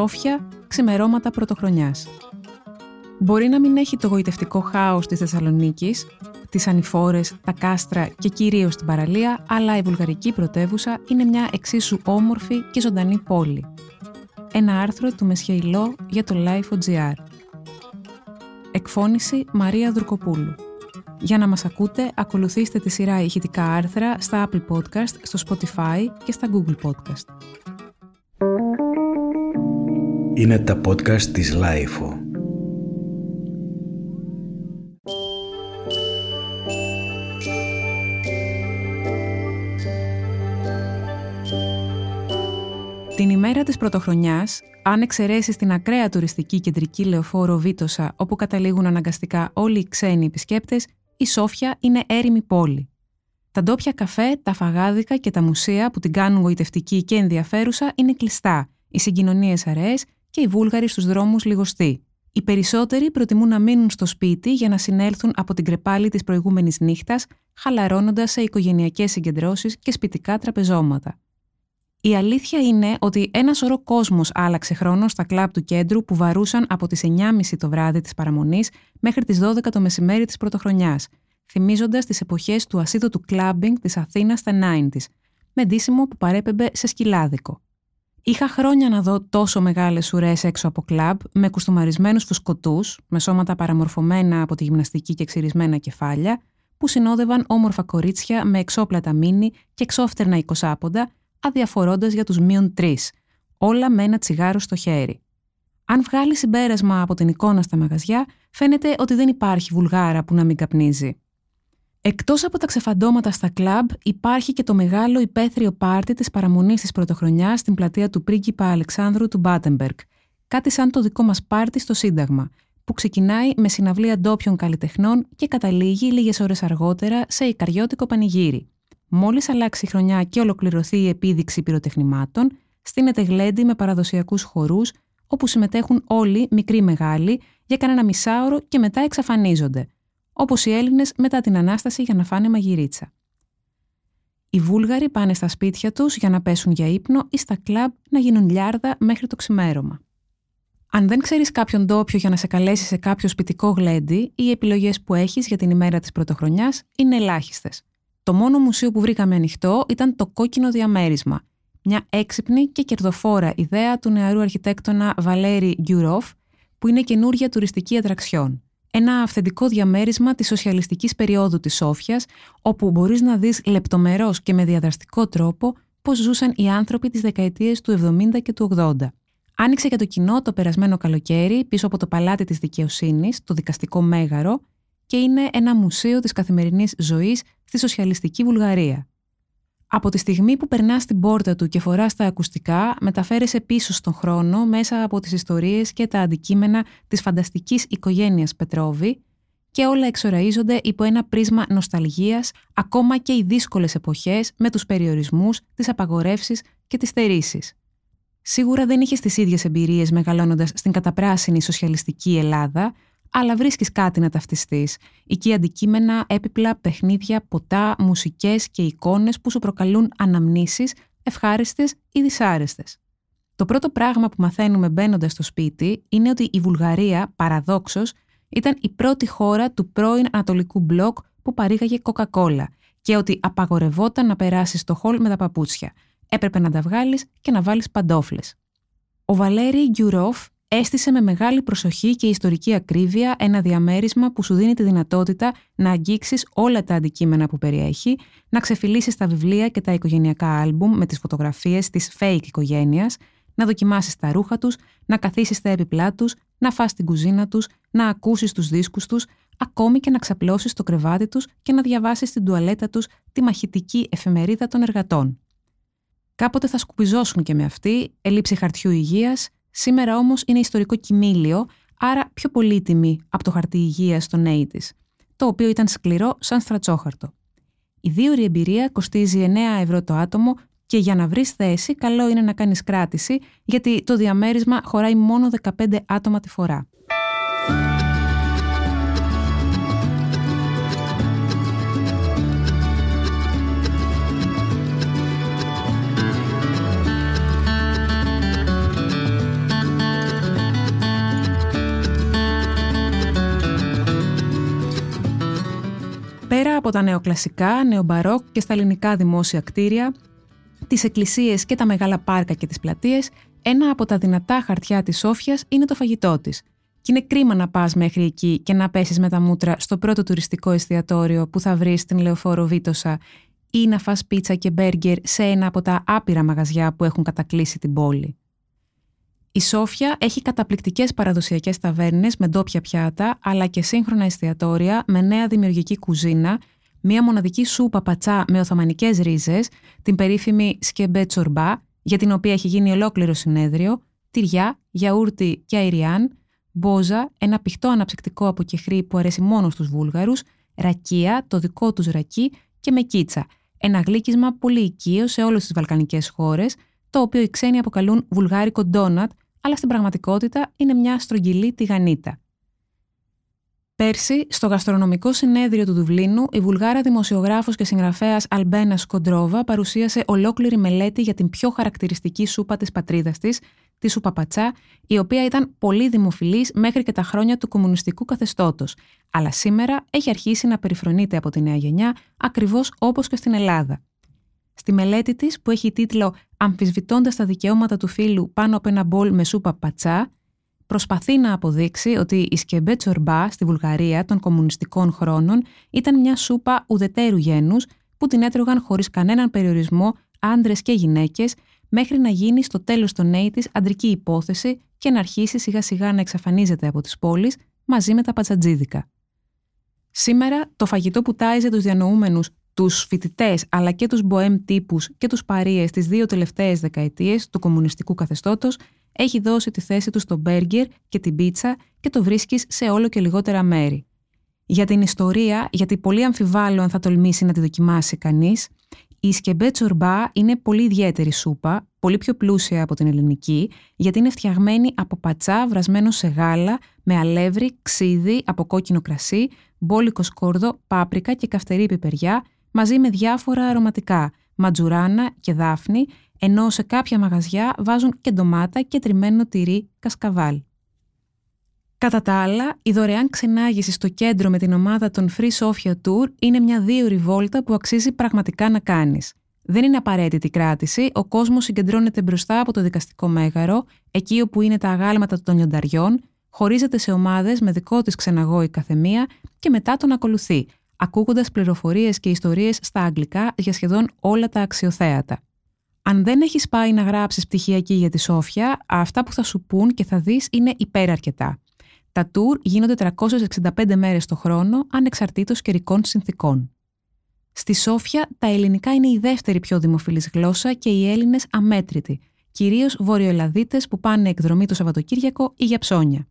Σόφια, ξημερώματα πρωτοχρονιάς. Μπορεί να μην έχει το γοητευτικό χάος της Θεσσαλονίκης, τις ανηφόρες, τα κάστρα και κυρίως την παραλία, αλλά η βουλγαρική πρωτεύουσα είναι μια εξίσου όμορφη και ζωντανή πόλη. Ένα άρθρο του Μεσχεϊλό για το Life.gr. Εκφώνηση Μαρία Δουρκοπούλου. Για να μας ακούτε, ακολουθήστε τη σειρά ηχητικά άρθρα στα Apple Podcast, στο Spotify και στα Google Podcast. Είναι τα podcast της Lifeo. Την ημέρα της πρωτοχρονιάς, αν εξαιρέσεις την ακραία τουριστική κεντρική λεωφόρο Βίτοσα, όπου καταλήγουν αναγκαστικά όλοι οι ξένοι επισκέπτες, η Σόφια είναι έρημη πόλη. Τα ντόπια καφέ, τα φαγάδικα και τα μουσεία που την κάνουν γοητευτική και ενδιαφέρουσα είναι κλειστά, οι συγκοινωνίες αραιές και οι Βούλγαροι στους δρόμους λιγοστοί. Οι περισσότεροι προτιμούν να μείνουν στο σπίτι για να συνέλθουν από την κρεπάλη της προηγούμενης νύχτας, χαλαρώνοντας σε οικογενειακές συγκεντρώσεις και σπιτικά τραπεζώματα. Η αλήθεια είναι ότι ένας σωρό κόσμος άλλαξε χρόνο στα κλαμπ του κέντρου που βαρούσαν από τις 9.30 το βράδυ της παραμονής μέχρι τις 12 το μεσημέρι της πρωτοχρονιάς, θυμίζοντας τις εποχές του ασίδωτου κλαμπινγκ της Αθήνας στα 90s, με ντύσιμο που παρέπεμπε σε σκυλάδικο. Είχα χρόνια να δω τόσο μεγάλες ουρές έξω από κλαμπ, με κουστομαρισμένους φουσκωτούς, με σώματα παραμορφωμένα από τη γυμναστική και ξυρισμένα κεφάλια, που συνόδευαν όμορφα κορίτσια με εξόπλατα μίνι και εξόφτερνα εικοσάποντα, αδιαφορώντας για τους μείον τρεις, όλα με ένα τσιγάρο στο χέρι. Αν βγάλει συμπέρασμα από την εικόνα στα μαγαζιά, φαίνεται ότι δεν υπάρχει βουλγάρα που να μην καπνίζει. Εκτός από τα ξεφαντώματα στα κλαμπ, υπάρχει και το μεγάλο υπαίθριο πάρτι της παραμονής της πρωτοχρονιάς στην πλατεία του πρίγκιπα Αλεξάνδρου του Μπάτεμπεργκ. Κάτι σαν το δικό μας πάρτι στο Σύνταγμα, που ξεκινάει με συναυλία ντόπιων καλλιτεχνών και καταλήγει λίγες ώρες αργότερα σε ικαριώτικο πανηγύρι. Μόλις αλλάξει η χρονιά και ολοκληρωθεί η επίδειξη πυροτεχνημάτων, στείνεται γλέντι με παραδοσιακούς χορούς, όπου συμμετέχουν όλοι, μικροί μεγάλοι, για κανένα μισάωρο και μετά εξαφανίζονται, όπως οι Έλληνες μετά την ανάσταση για να φάνε μαγειρίτσα. Οι Βούλγαροι πάνε στα σπίτια τους για να πέσουν για ύπνο ή στα κλαμπ να γίνουν λιάρδα μέχρι το ξημέρωμα. Αν δεν ξέρεις κάποιον ντόπιο για να σε καλέσει σε κάποιο σπιτικό γλέντι, οι επιλογές που έχεις για την ημέρα της πρωτοχρονιάς είναι ελάχιστες. Το μόνο μουσείο που βρήκαμε ανοιχτό ήταν το κόκκινο διαμέρισμα, μια έξυπνη και κερδοφόρα ιδέα του νεαρού αρχιτέκτονα Βαλέρη Γκιουρόφ, που είναι καινούργια τουριστική ατραξιόν. Ένα αυθεντικό διαμέρισμα της σοσιαλιστικής περίοδου της Σόφιας, όπου μπορείς να δεις λεπτομερό και με διαδραστικό τρόπο πώς ζούσαν οι άνθρωποι τις δεκαετίες του 70 και του 80. Άνοιξε για το κοινό το περασμένο καλοκαίρι πίσω από το παλάτι της δικαιοσύνης, το δικαστικό μέγαρο, και είναι ένα μουσείο της καθημερινής ζωής στη σοσιαλιστική Βουλγαρία. Από τη στιγμή που περνάς στην πόρτα του και φοράς τα ακουστικά, μεταφέρεσαι πίσω στον χρόνο μέσα από τις ιστορίες και τα αντικείμενα της φανταστικής οικογένειας Πετρόβη και όλα εξοραίζονται υπό ένα πρίσμα νοσταλγίας ακόμα και οι δύσκολες εποχές με τους περιορισμούς, τις απαγορεύσεις και τις στερήσεις. Σίγουρα δεν είχες τις ίδιες εμπειρίες μεγαλώνοντας στην καταπράσινη σοσιαλιστική Ελλάδα, αλλά βρίσκεις κάτι να ταυτιστείς. Εκεί αντικείμενα, έπιπλα, παιχνίδια, ποτά, μουσικές και εικόνες που σου προκαλούν αναμνήσεις, ευχάριστες ή δυσάρεστες. Το πρώτο πράγμα που μαθαίνουμε μπαίνοντας στο σπίτι είναι ότι η Βουλγαρία, παραδόξως, ήταν η πρώτη χώρα του πρώην Ανατολικού μπλοκ που παρήγαγε κοκακόλα και ότι απαγορευόταν να περάσεις στο χολ με τα παπούτσια. Έπρεπε να τα βγάλεις και να βάλεις παντόφλες. Ο Βαλέρη Γκιουρόφ έστησε με μεγάλη προσοχή και ιστορική ακρίβεια ένα διαμέρισμα που σου δίνει τη δυνατότητα να αγγίξεις όλα τα αντικείμενα που περιέχει, να ξεφυλίσεις τα βιβλία και τα οικογενειακά άλμπουμ με τις φωτογραφίες της fake οικογένειας, να δοκιμάσεις τα ρούχα τους, να καθίσεις στα έπιπλά τους, να φας την κουζίνα τους, να ακούσεις τους δίσκους τους, ακόμη και να ξαπλώσεις το κρεβάτι τους και να διαβάσεις στην τουαλέτα τους τη μαχητική εφημερίδα των εργατών. Κάποτε θα σκουπιζώσουν και με αυτή, έλλειψη χαρτιού υγείας, Σήμερα όμως είναι ιστορικό κοιμήλιο, άρα πιο πολύτιμη από το χαρτί υγείας των 80 το οποίο ήταν σκληρό σαν στρατσόχαρτο. Η δίωρη εμπειρία κοστίζει 9 ευρώ το άτομο και για να βρεις θέση, καλό είναι να κάνεις κράτηση, γιατί το διαμέρισμα χωράει μόνο 15 άτομα τη φορά. Από τα νεοκλασικά, νεομπαρόκ και στα ελληνικά δημόσια κτίρια, τις εκκλησίες και τα μεγάλα πάρκα και τις πλατείες, ένα από τα δυνατά χαρτιά της Σόφιας είναι το φαγητό της. Και είναι κρίμα να πας μέχρι εκεί και να πέσεις με τα μούτρα στο πρώτο τουριστικό εστιατόριο που θα βρεις στην Λεωφόρο Βίτοσα ή να φας πίτσα και μπέργκερ σε ένα από τα άπειρα μαγαζιά που έχουν κατακλείσει την πόλη. Η Σόφια έχει καταπληκτικές παραδοσιακές ταβέρνες με ντόπια πιάτα, αλλά και σύγχρονα εστιατόρια με νέα δημιουργική κουζίνα, μία μοναδική σούπα πατσά με οθωμανικές ρίζες, την περίφημη σκεμπέ τσορμπά, για την οποία έχει γίνει ολόκληρο συνέδριο, τυριά, γιαούρτι και αϊριάν, μπόζα, ένα πηχτό αναψυκτικό από κεχρή που αρέσει μόνο στους Βούλγαρους, ρακία, το δικό τους ρακί και με κίτσα, ένα γλύκισμα πολύ οικείο σε όλες τις βαλκανικές χώρες, το οποίο οι ξένοι αποκαλούν βουλγάρικο ντόνατ, αλλά στην πραγματικότητα είναι μια στρογγυλή τηγανίτα. Πέρσι, στο γαστρονομικό συνέδριο του Δουβλίνου, η Βουλγάρα δημοσιογράφος και συγγραφέας Αλμπένα Σκοντρόβα παρουσίασε ολόκληρη μελέτη για την πιο χαρακτηριστική σούπα της πατρίδας της, τη σουπαπατσά, η οποία ήταν πολύ δημοφιλής μέχρι και τα χρόνια του κομμουνιστικού καθεστώτος, αλλά σήμερα έχει αρχίσει να περιφρονείται από τη νέα γενιά, ακριβώς όπως και στην Ελλάδα. Στη μελέτη της, που έχει τίτλο «Αμφισβητώντας τα δικαιώματα του φίλου πάνω από ένα μπολ με σούπα πατσά», προσπαθεί να αποδείξει ότι η σκεμπέ τσορμπά στη Βουλγαρία των κομμουνιστικών χρόνων ήταν μια σούπα ουδετέρου γένους που την έτρωγαν χωρίς κανέναν περιορισμό άντρες και γυναίκες μέχρι να γίνει στο τέλος των νέη της αντρική υπόθεση και να αρχίσει σιγά σιγά να εξαφανίζεται από τις πόλεις μαζί με τα πατσατζίδικα. Σήμερα το φαγητό που τάιζε τους διανοούμενους τους φοιτητές αλλά και τους μποέμ τύπους και τους παρείες τις δύο τελευταίες δεκαετίες του κομμουνιστικού καθεστώτος έχει δώσει τη θέση του στο μπέργκερ και την πίτσα και το βρίσκεις σε όλο και λιγότερα μέρη. Για την ιστορία, γιατί πολύ αμφιβάλλω αν θα τολμήσει να τη δοκιμάσει κανείς, η σκεμπέ τσορμπά είναι πολύ ιδιαίτερη σούπα, πολύ πιο πλούσια από την ελληνική, γιατί είναι φτιαγμένη από πατσά βρασμένο σε γάλα, με αλεύρι, ξύδι από κόκκινο κρασί, μπόλικο σκόρδο, πάπρικα και καυτερή πιπεριά, μαζί με διάφορα αρωματικά, ματζουράνα και δάφνη, ενώ σε κάποια μαγαζιά βάζουν και ντομάτα και τριμμένο τυρί κασκαβάλ. Κατά τα άλλα, η δωρεάν ξενάγηση στο κέντρο με την ομάδα των Free Sofia Tour είναι μια δύο βόλτα που αξίζει πραγματικά να κάνεις. Δεν είναι απαραίτητη η κράτηση, ο κόσμος συγκεντρώνεται μπροστά από το δικαστικό μέγαρο, εκεί όπου είναι τα αγάλματα των λιονταριών, χωρίζεται σε ομάδες με δικό της ξεναγό η καθεμία και μετά τον ακολουθεί, ακούγοντας πληροφορίες και ιστορίες στα αγγλικά για σχεδόν όλα τα αξιοθέατα. Αν δεν έχεις πάει να γράψεις πτυχιακή για τη Σόφια, αυτά που θα σου πούν και θα δεις είναι υπεραρκετά. Τα τουρ γίνονται 365 μέρες το χρόνο, ανεξαρτήτως καιρικών συνθήκων. Στη Σόφια, τα ελληνικά είναι η δεύτερη πιο δημοφιλής γλώσσα και οι Έλληνες αμέτρητοι, κυρίως βορειοελλαδίτες που πάνε εκδρομή το Σαββατοκύριακο ή για ψώνια.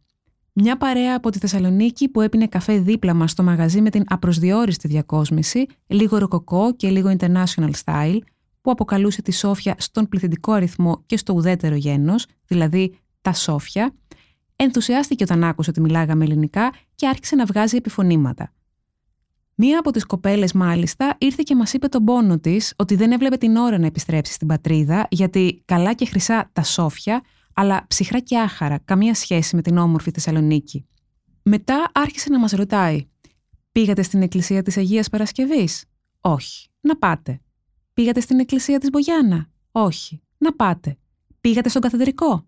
Μια παρέα από τη Θεσσαλονίκη που έπινε καφέ δίπλα μας στο μαγαζί με την απροσδιόριστη διακόσμηση, λίγο ροκοκό και λίγο international style, που αποκαλούσε τη Σόφια στον πληθυντικό αριθμό και στο ουδέτερο γένος, δηλαδή τα Σόφια, ενθουσιάστηκε όταν άκουσε ότι μιλάγαμε ελληνικά και άρχισε να βγάζει επιφωνήματα. Μία από τις κοπέλες, μάλιστα, ήρθε και μας είπε τον πόνο της ότι δεν έβλεπε την ώρα να επιστρέψει στην πατρίδα, γιατί καλά και χρυσά τα Σόφια αλλά ψυχρά και άχαρα, καμία σχέση με την όμορφη Θεσσαλονίκη. Μετά άρχισε να μας ρωτάει «Πήγατε στην εκκλησία της Αγίας Παρασκευής» «Όχι». «Να πάτε». «Πήγατε στην εκκλησία της Μπογιάννα» «Όχι». «Να πάτε». «Πήγατε στον καθεδρικό»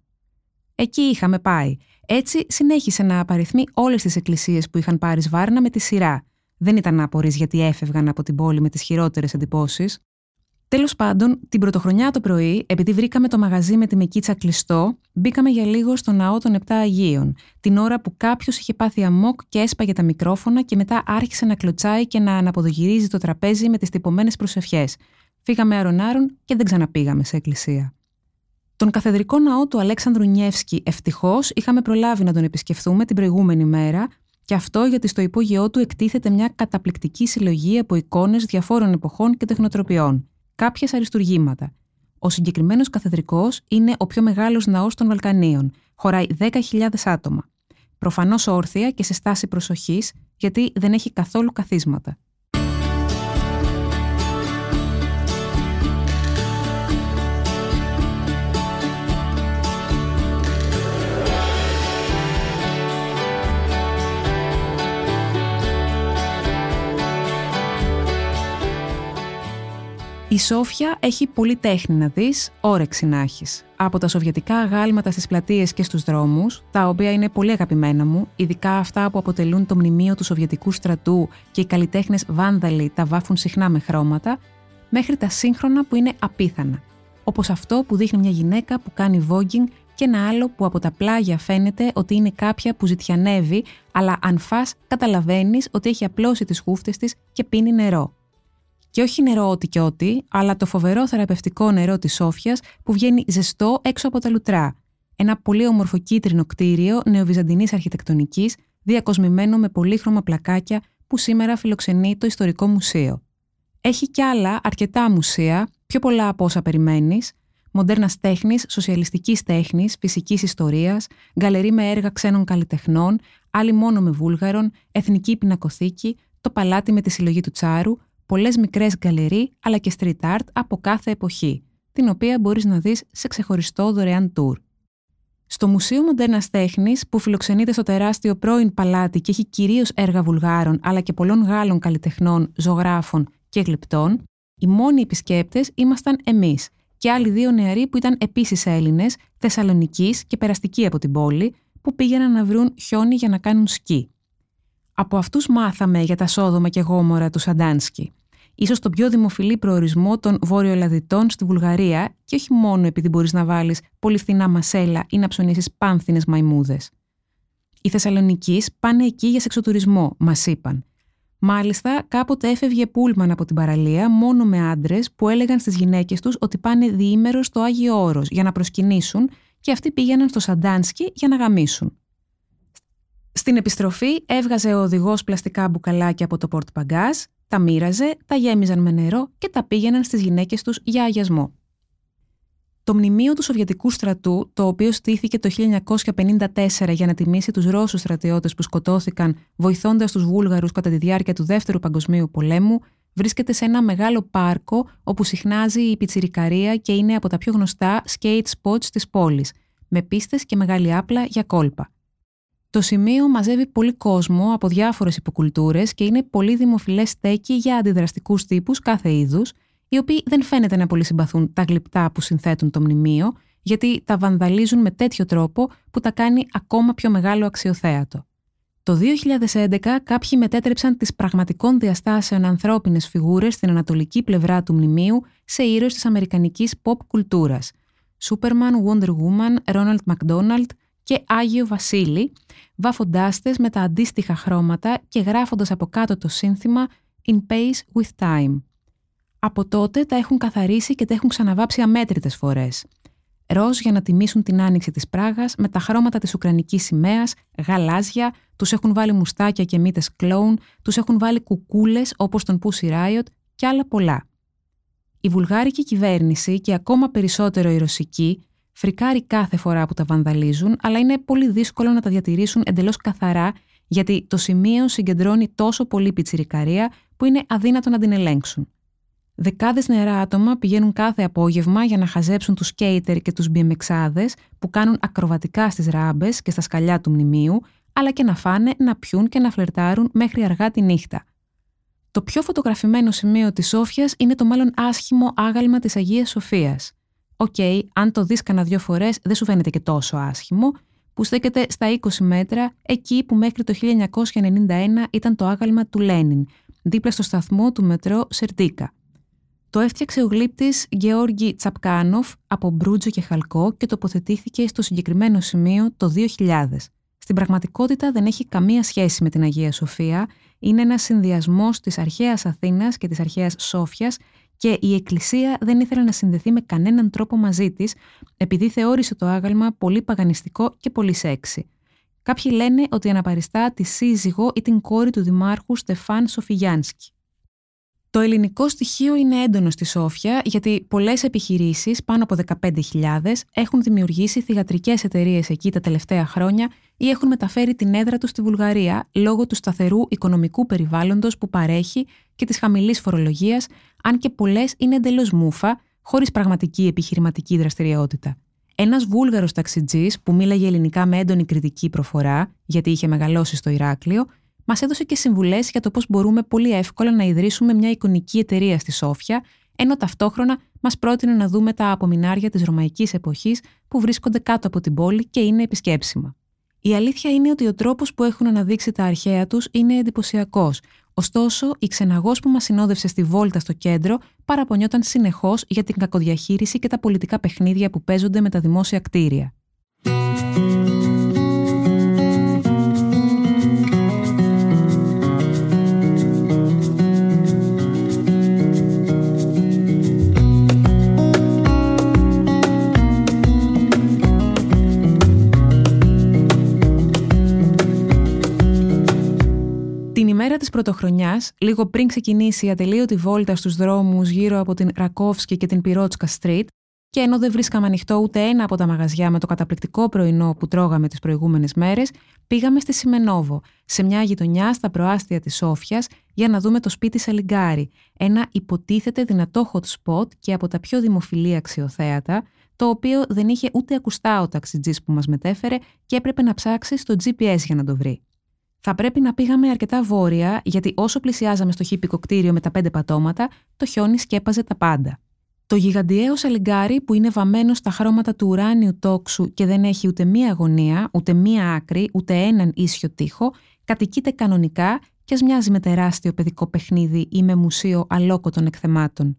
Εκεί είχαμε πάει. Έτσι συνέχισε να απαριθμεί όλες τις εκκλησίες που είχαν πάρει σβάρνα με τη σειρά. Δεν ήταν να απορρεί γιατί έφευγαν από την πόλη με τις χειρότερες εντυπώσεις. Τέλος πάντων, την πρωτοχρονιά το πρωί, επειδή βρήκαμε το μαγαζί με τη Μικίτσα κλειστό, μπήκαμε για λίγο στο ναό των Επτά Αγίων, την ώρα που κάποιος είχε πάθει αμόκ και έσπαγε τα μικρόφωνα και μετά άρχισε να κλωτσάει και να αναποδογυρίζει το τραπέζι με τις τυπωμένες προσευχές. Φύγαμε αρονάρων και δεν ξαναπήγαμε σε εκκλησία. Τον καθεδρικό ναό του Αλέξανδρου Νιεύσκη, ευτυχώς, είχαμε προλάβει να τον επισκεφθούμε την προηγούμενη μέρα, και αυτό γιατί στο υπόγειό του εκτίθεται μια καταπληκτική συλλογή από εικόνες διαφόρων εποχών και τεχνοτροπιών κάποια αριστουργήματα. Ο συγκεκριμένος καθεδρικός είναι ο πιο μεγάλος ναός των Βαλκανίων. Χωράει 10.000 άτομα. Προφανώς όρθια και σε στάση προσοχής, γιατί δεν έχει καθόλου καθίσματα. Η Σόφια έχει πολύ τέχνη να δεις, όρεξη να έχεις. Από τα σοβιετικά αγάλματα στις πλατείες και στους δρόμους, τα οποία είναι πολύ αγαπημένα μου, ειδικά αυτά που αποτελούν το μνημείο του Σοβιετικού στρατού και οι καλλιτέχνες βάνδαλοι τα βάφουν συχνά με χρώματα, μέχρι τα σύγχρονα που είναι απίθανα. Όπως αυτό που δείχνει μια γυναίκα που κάνει voguing και ένα άλλο που από τα πλάγια φαίνεται ότι είναι κάποια που ζητιανεύει, αλλά αν φας καταλαβαίνεις ότι έχει απλώσει τις χούφτες της και πίνει νερό. Και όχι νερό ό,τι και ό,τι, αλλά το φοβερό θεραπευτικό νερό της Σόφιας που βγαίνει ζεστό έξω από τα λουτρά. Ένα πολύ όμορφο κίτρινο κτίριο νεοβυζαντινής αρχιτεκτονικής, διακοσμημένο με πολύχρωμα πλακάκια που σήμερα φιλοξενεί το Ιστορικό Μουσείο. Έχει κι άλλα αρκετά μουσεία, πιο πολλά από όσα περιμένεις, μοντέρνας τέχνης, σοσιαλιστικής τέχνης, φυσικής ιστορίας, γκαλερί με έργα ξένων καλλιτεχνών, άλλη μόνο με βούλγαρων, εθνική πινακοθήκη, το παλάτι με τη συλλογή του Τσάρου, πολλές μικρές γκαλερί αλλά και street art από κάθε εποχή, την οποία μπορείς να δεις σε ξεχωριστό δωρεάν tour. Στο Μουσείο Μοντέρνας Τέχνης, που φιλοξενείται στο τεράστιο πρώην παλάτι και έχει κυρίως έργα Βουλγάρων αλλά και πολλών Γάλλων καλλιτεχνών, ζωγράφων και γλυπτών, οι μόνοι επισκέπτες ήμασταν εμείς και άλλοι δύο νεαροί που ήταν επίσης Έλληνες, Θεσσαλονική και περαστικοί από την πόλη, που πήγαιναν να βρουν χιόνι για να κάνουν σκι. Από αυτούς μάθαμε για τα Σόδομα και Γόμορα του Σαντάνσκι. Ίσως τον πιο δημοφιλή προορισμό των βόρειο στη Βουλγαρία και όχι μόνο επειδή μπορείς να βάλεις πολύ φθηνά μασέλα ή να ψωνίσεις πάνθινες μαϊμούδες. Οι Θεσσαλονικοί πάνε εκεί για σεξοτουρισμό, μας είπαν. Μάλιστα, κάποτε έφευγε πούλμαν από την παραλία μόνο με άντρες που έλεγαν στις γυναίκες τους ότι πάνε διήμερος στο Άγιο Όρος για να προσκυνήσουν και αυτοί πήγαιναν στο Σαντάνσκι για να γαμίσουν. Στην επιστροφή έβγαζε ο οδηγός πλαστικά μπουκαλάκια από το πορτ παγκάζ, τα μοίραζε, τα γέμιζαν με νερό και τα πήγαιναν στις γυναίκες τους για αγιασμό. Το μνημείο του Σοβιετικού στρατού, το οποίο στήθηκε το 1954 για να τιμήσει τους Ρώσους στρατιώτες που σκοτώθηκαν βοηθώντας τους Βούλγαρους κατά τη διάρκεια του Δεύτερου Παγκοσμίου Πολέμου, βρίσκεται σε ένα μεγάλο πάρκο όπου συχνάζει η πιτσιρικαρία και είναι από τα πιο γνωστά skate spots της πόλης, με πίστες και μεγάλη άπλα για κόλπα. Το σημείο μαζεύει πολύ κόσμο από διάφορες υποκουλτούρες και είναι πολύ δημοφιλές στέκι για αντιδραστικούς τύπους κάθε είδους, οι οποίοι δεν φαίνεται να πολύ συμπαθούν τα γλυπτά που συνθέτουν το μνημείο, γιατί τα βανδαλίζουν με τέτοιο τρόπο που τα κάνει ακόμα πιο μεγάλο αξιοθέατο. Το 2011 κάποιοι μετέτρεψαν τις πραγματικών διαστάσεων ανθρώπινες φιγούρες στην ανατολική πλευρά του μνημείου σε ήρωες της αμερικανικής pop κουλτούρας. Superman, Wonder Woman, Ronald McDonald και Άγιο Βασίλη, βάφοντάς με τα αντίστοιχα χρώματα και γράφοντας από κάτω το σύνθημα «In pace with time». Από τότε τα έχουν καθαρίσει και τα έχουν ξαναβάψει αμέτρητες φορές. Ροζ για να τιμήσουν την άνοιξη της Πράγας με τα χρώματα της Ουκρανικής σημαίας, γαλάζια, τους έχουν βάλει μουστάκια και μύτες κλόουν, τους έχουν βάλει κουκούλες όπως τον Pussy Riot και άλλα πολλά. Η βουλγάρικη κυβέρνηση και ακόμα περισσότερο η ρωσική φρικάρει κάθε φορά που τα βανδαλίζουν, αλλά είναι πολύ δύσκολο να τα διατηρήσουν εντελώς καθαρά γιατί το σημείο συγκεντρώνει τόσο πολύ πιτσιρικαρία που είναι αδύνατο να την ελέγξουν. Δεκάδες νερά άτομα πηγαίνουν κάθε απόγευμα για να χαζέψουν τους σκέιτερ και τους BMXάδες που κάνουν ακροβατικά στις ράμπες και στα σκαλιά του μνημείου, αλλά και να φάνε, να πιούν και να φλερτάρουν μέχρι αργά τη νύχτα. Το πιο φωτογραφημένο σημείο της Σόφιας είναι το μάλλον άσχημο άγαλμα της Αγίας Σοφίας. Οκ, αν το δεις κανένα δυο φορές δεν σου φαίνεται και τόσο άσχημο, που στέκεται στα 20 μέτρα, εκεί που μέχρι το 1991 ήταν το άγαλμα του Λένιν, δίπλα στο σταθμό του μετρό Σέρντικα. Το έφτιαξε ο γλύπτης Γκεόργκι Τσαπκάνοφ από μπρούτζο και χαλκό και τοποθετήθηκε στο συγκεκριμένο σημείο το 2000. Στην πραγματικότητα δεν έχει καμία σχέση με την Αγία Σοφία, είναι ένας συνδυασμός της αρχαίας Αθήνας και της αρχαίας Σόφιας και η Εκκλησία δεν ήθελε να συνδεθεί με κανέναν τρόπο μαζί της, επειδή θεώρησε το άγαλμα πολύ παγανιστικό και πολύ σεξι. Κάποιοι λένε ότι αναπαριστά τη σύζυγο ή την κόρη του δημάρχου Στεφάν Σοφιγιάνσκι. Το ελληνικό στοιχείο είναι έντονο στη Σόφια γιατί πολλές επιχειρήσεις, πάνω από 15.000, έχουν δημιουργήσει θηγατρικές εταιρείες εκεί τα τελευταία χρόνια ή έχουν μεταφέρει την έδρα τους στη Βουλγαρία λόγω του σταθερού οικονομικού περιβάλλοντος που παρέχει και της χαμηλής φορολογίας, αν και πολλές είναι εντελώς μούφα, χωρίς πραγματική επιχειρηματική δραστηριότητα. Ένας Βούλγαρος ταξιτζής που μίλαγε ελληνικά με έντονη κριτική προφορά, γιατί είχε μεγαλώσει στο Ηράκλειο, Μας έδωσε και συμβουλές για το πώς μπορούμε πολύ εύκολα να ιδρύσουμε μια εικονική εταιρεία στη Σόφια, ενώ ταυτόχρονα μας πρότεινε να δούμε τα απομεινάρια της ρωμαϊκής εποχής που βρίσκονται κάτω από την πόλη και είναι επισκέψιμα. Η αλήθεια είναι ότι ο τρόπος που έχουν αναδείξει τα αρχαία τους είναι εντυπωσιακός. Ωστόσο, η ξεναγός που μας συνόδευσε στη βόλτα στο κέντρο παραπονιόταν συνεχώς για την κακοδιαχείριση και τα πολιτικά παιχνίδια που παίζονται με τα δημόσια κτίρια. Της πρωτοχρονιάς, λίγο πριν ξεκινήσει η ατελείωτη βόλτα στους δρόμους γύρω από την Ρακόφσκι και την Πυρότσκα Street, και ενώ δεν βρίσκαμε ανοιχτό ούτε ένα από τα μαγαζιά με το καταπληκτικό πρωινό που τρώγαμε τις προηγούμενες μέρες, πήγαμε στη Σιμενόβο, σε μια γειτονιά στα προάστια της Σόφιας, για να δούμε το σπίτι Σαλιγκάρι, ένα υποτίθεται δυνατό hot spot και από τα πιο δημοφιλή αξιοθέατα, το οποίο δεν είχε ούτε ακουστά ο ταξιτζής που μας μετέφερε και έπρεπε να ψάξει στο GPS για να το βρει. Θα πρέπει να πήγαμε αρκετά βόρεια, γιατί όσο πλησιάζαμε στο χίπικο κτίριο με τα πέντε πατώματα, το χιόνι σκέπαζε τα πάντα. Το γιγαντιαίο σαλιγκάρι που είναι βαμμένο στα χρώματα του ουράνιου τόξου και δεν έχει ούτε μία γωνία, ούτε μία άκρη, ούτε έναν ίσιο τοίχο, κατοικείται κανονικά και ας μοιάζει με τεράστιο παιδικό παιχνίδι ή με μουσείο αλόκοτων εκθεμάτων.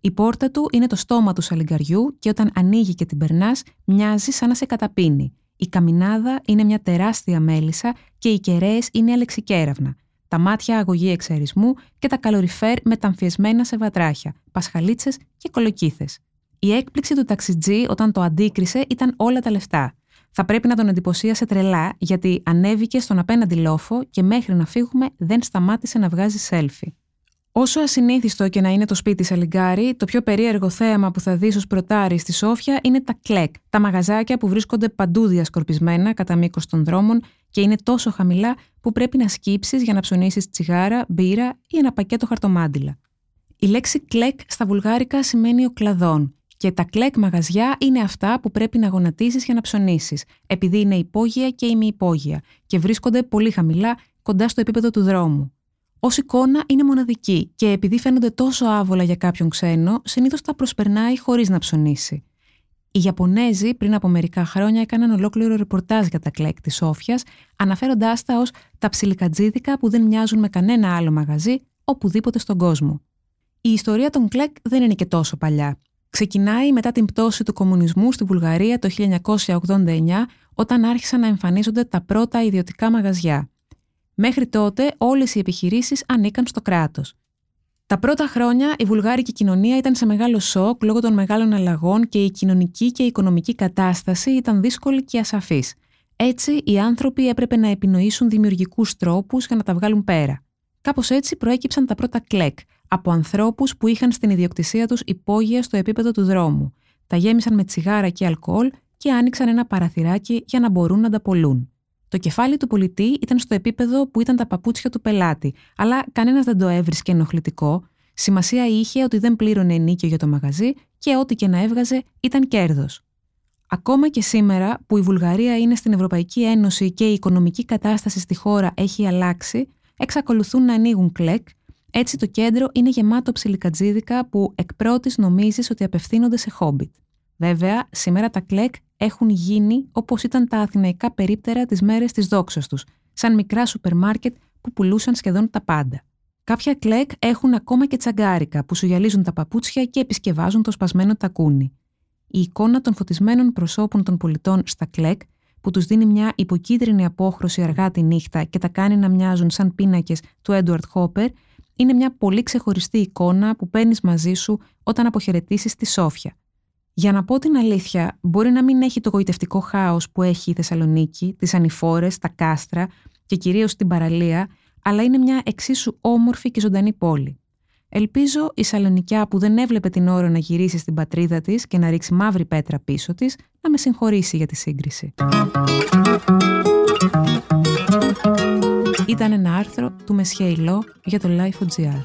Η πόρτα του είναι το στόμα του σαλιγκαριού και όταν ανοίγει και την περνάς, μοιάζει σαν να σε καταπίνει. Η καμινάδα είναι μια τεράστια μέλισσα και οι κεραίες είναι αλεξικέραυνα. Τα μάτια αγωγή εξαρισμού και τα καλοριφέρ μεταμφιεσμένα σε βατράχια, πασχαλίτσες και κολοκύθες. Η έκπληξη του ταξιτζή όταν το αντίκρισε ήταν όλα τα λεφτά. Θα πρέπει να τον εντυπωσίασε τρελά γιατί ανέβηκε στον απέναντι λόφο και μέχρι να φύγουμε δεν σταμάτησε να βγάζει σέλφι. Όσο ασυνήθιστο και να είναι το σπίτι Σαλιγκάρι, το πιο περίεργο θέαμα που θα δεις ως προτάρι στη Σόφια είναι τα κλεκ, τα μαγαζάκια που βρίσκονται παντού διασκορπισμένα κατά μήκος των δρόμων και είναι τόσο χαμηλά που πρέπει να σκύψεις για να ψωνίσεις τσιγάρα, μπύρα ή ένα πακέτο χαρτομάντιλα. Η λέξη κλεκ στα βουλγάρικα σημαίνει ο κλαδόν και τα κλεκ μαγαζιά είναι αυτά που πρέπει να γονατίσεις για να ψωνίσεις, επειδή είναι υπόγεια και ημιυπόγεια και βρίσκονται πολύ χαμηλά κοντά στο επίπεδο του δρόμου. Ω εικόνα είναι μοναδική και επειδή φαίνονται τόσο άβολα για κάποιον ξένο, συνήθως τα προσπερνάει χωρίς να ψωνίσει. Οι Ιαπωνέζοι πριν από μερικά χρόνια έκαναν ολόκληρο ρεπορτάζ για τα κλεκ της Όφιας, αναφέροντάς τα ως τα ψιλικατζίδικα που δεν μοιάζουν με κανένα άλλο μαγαζί οπουδήποτε στον κόσμο. Η ιστορία των κλεκ δεν είναι και τόσο παλιά. Ξεκινάει μετά την πτώση του κομμουνισμού στη Βουλγαρία το 1989, όταν άρχισαν να εμφανίζονται τα πρώτα ιδιωτικά μαγαζιά. Μέχρι τότε όλες οι επιχειρήσεις ανήκαν στο κράτος. Τα πρώτα χρόνια η βουλγάρικη κοινωνία ήταν σε μεγάλο σοκ λόγω των μεγάλων αλλαγών και η κοινωνική και η οικονομική κατάσταση ήταν δύσκολη και ασαφής. Έτσι, οι άνθρωποι έπρεπε να επινοήσουν δημιουργικούς τρόπους για να τα βγάλουν πέρα. Κάπως έτσι προέκυψαν τα πρώτα κλεκ από ανθρώπους που είχαν στην ιδιοκτησία τους υπόγεια στο επίπεδο του δρόμου. Τα γέμισαν με τσιγάρα και αλκοόλ και άνοιξαν ένα παραθυράκι για να μπορούν να τα πολλούν. Το κεφάλι του πολιτή ήταν στο επίπεδο που ήταν τα παπούτσια του πελάτη, αλλά κανένας δεν το έβρισκε ενοχλητικό. Σημασία είχε ότι δεν πλήρωνε ενίκιο για το μαγαζί και ό,τι και να έβγαζε ήταν κέρδος. Ακόμα και σήμερα που η Βουλγαρία είναι στην Ευρωπαϊκή Ένωση και η οικονομική κατάσταση στη χώρα έχει αλλάξει, εξακολουθούν να ανοίγουν κλεκ, έτσι το κέντρο είναι γεμάτο ψιλικατζίδικα που εκ πρώτης νομίζεις ότι απευθύνονται σε χόμπιτ. Βέβαια, σήμερα τα κλεκ έχουν γίνει όπως ήταν τα αθηναϊκά περίπτερα τις μέρες της δόξας τους, σαν μικρά σούπερ μάρκετ που πουλούσαν σχεδόν τα πάντα. Κάποια κλεκ έχουν ακόμα και τσαγκάρικα που σου γυαλίζουν τα παπούτσια και επισκευάζουν το σπασμένο τακούνι. Η εικόνα των φωτισμένων προσώπων των πολιτών στα κλεκ, που τους δίνει μια υποκίτρινη απόχρωση αργά τη νύχτα και τα κάνει να μοιάζουν σαν πίνακες του Έντουαρτ Χόπερ, είναι μια πολύ ξεχωριστή εικόνα που παίρνεις μαζί σου όταν αποχαιρετήσεις τη Σόφια. Για να πω την αλήθεια, μπορεί να μην έχει το γοητευτικό χάος που έχει η Θεσσαλονίκη, τις ανηφόρες, τα κάστρα και κυρίως την παραλία, αλλά είναι μια εξίσου όμορφη και ζωντανή πόλη. Ελπίζω η Σαλονικιά που δεν έβλεπε την ώρα να γυρίσει στην πατρίδα της και να ρίξει μαύρη πέτρα πίσω της, να με συγχωρήσει για τη σύγκριση. Ήταν ένα άρθρο του Μεσχέιλο για το Life.gr.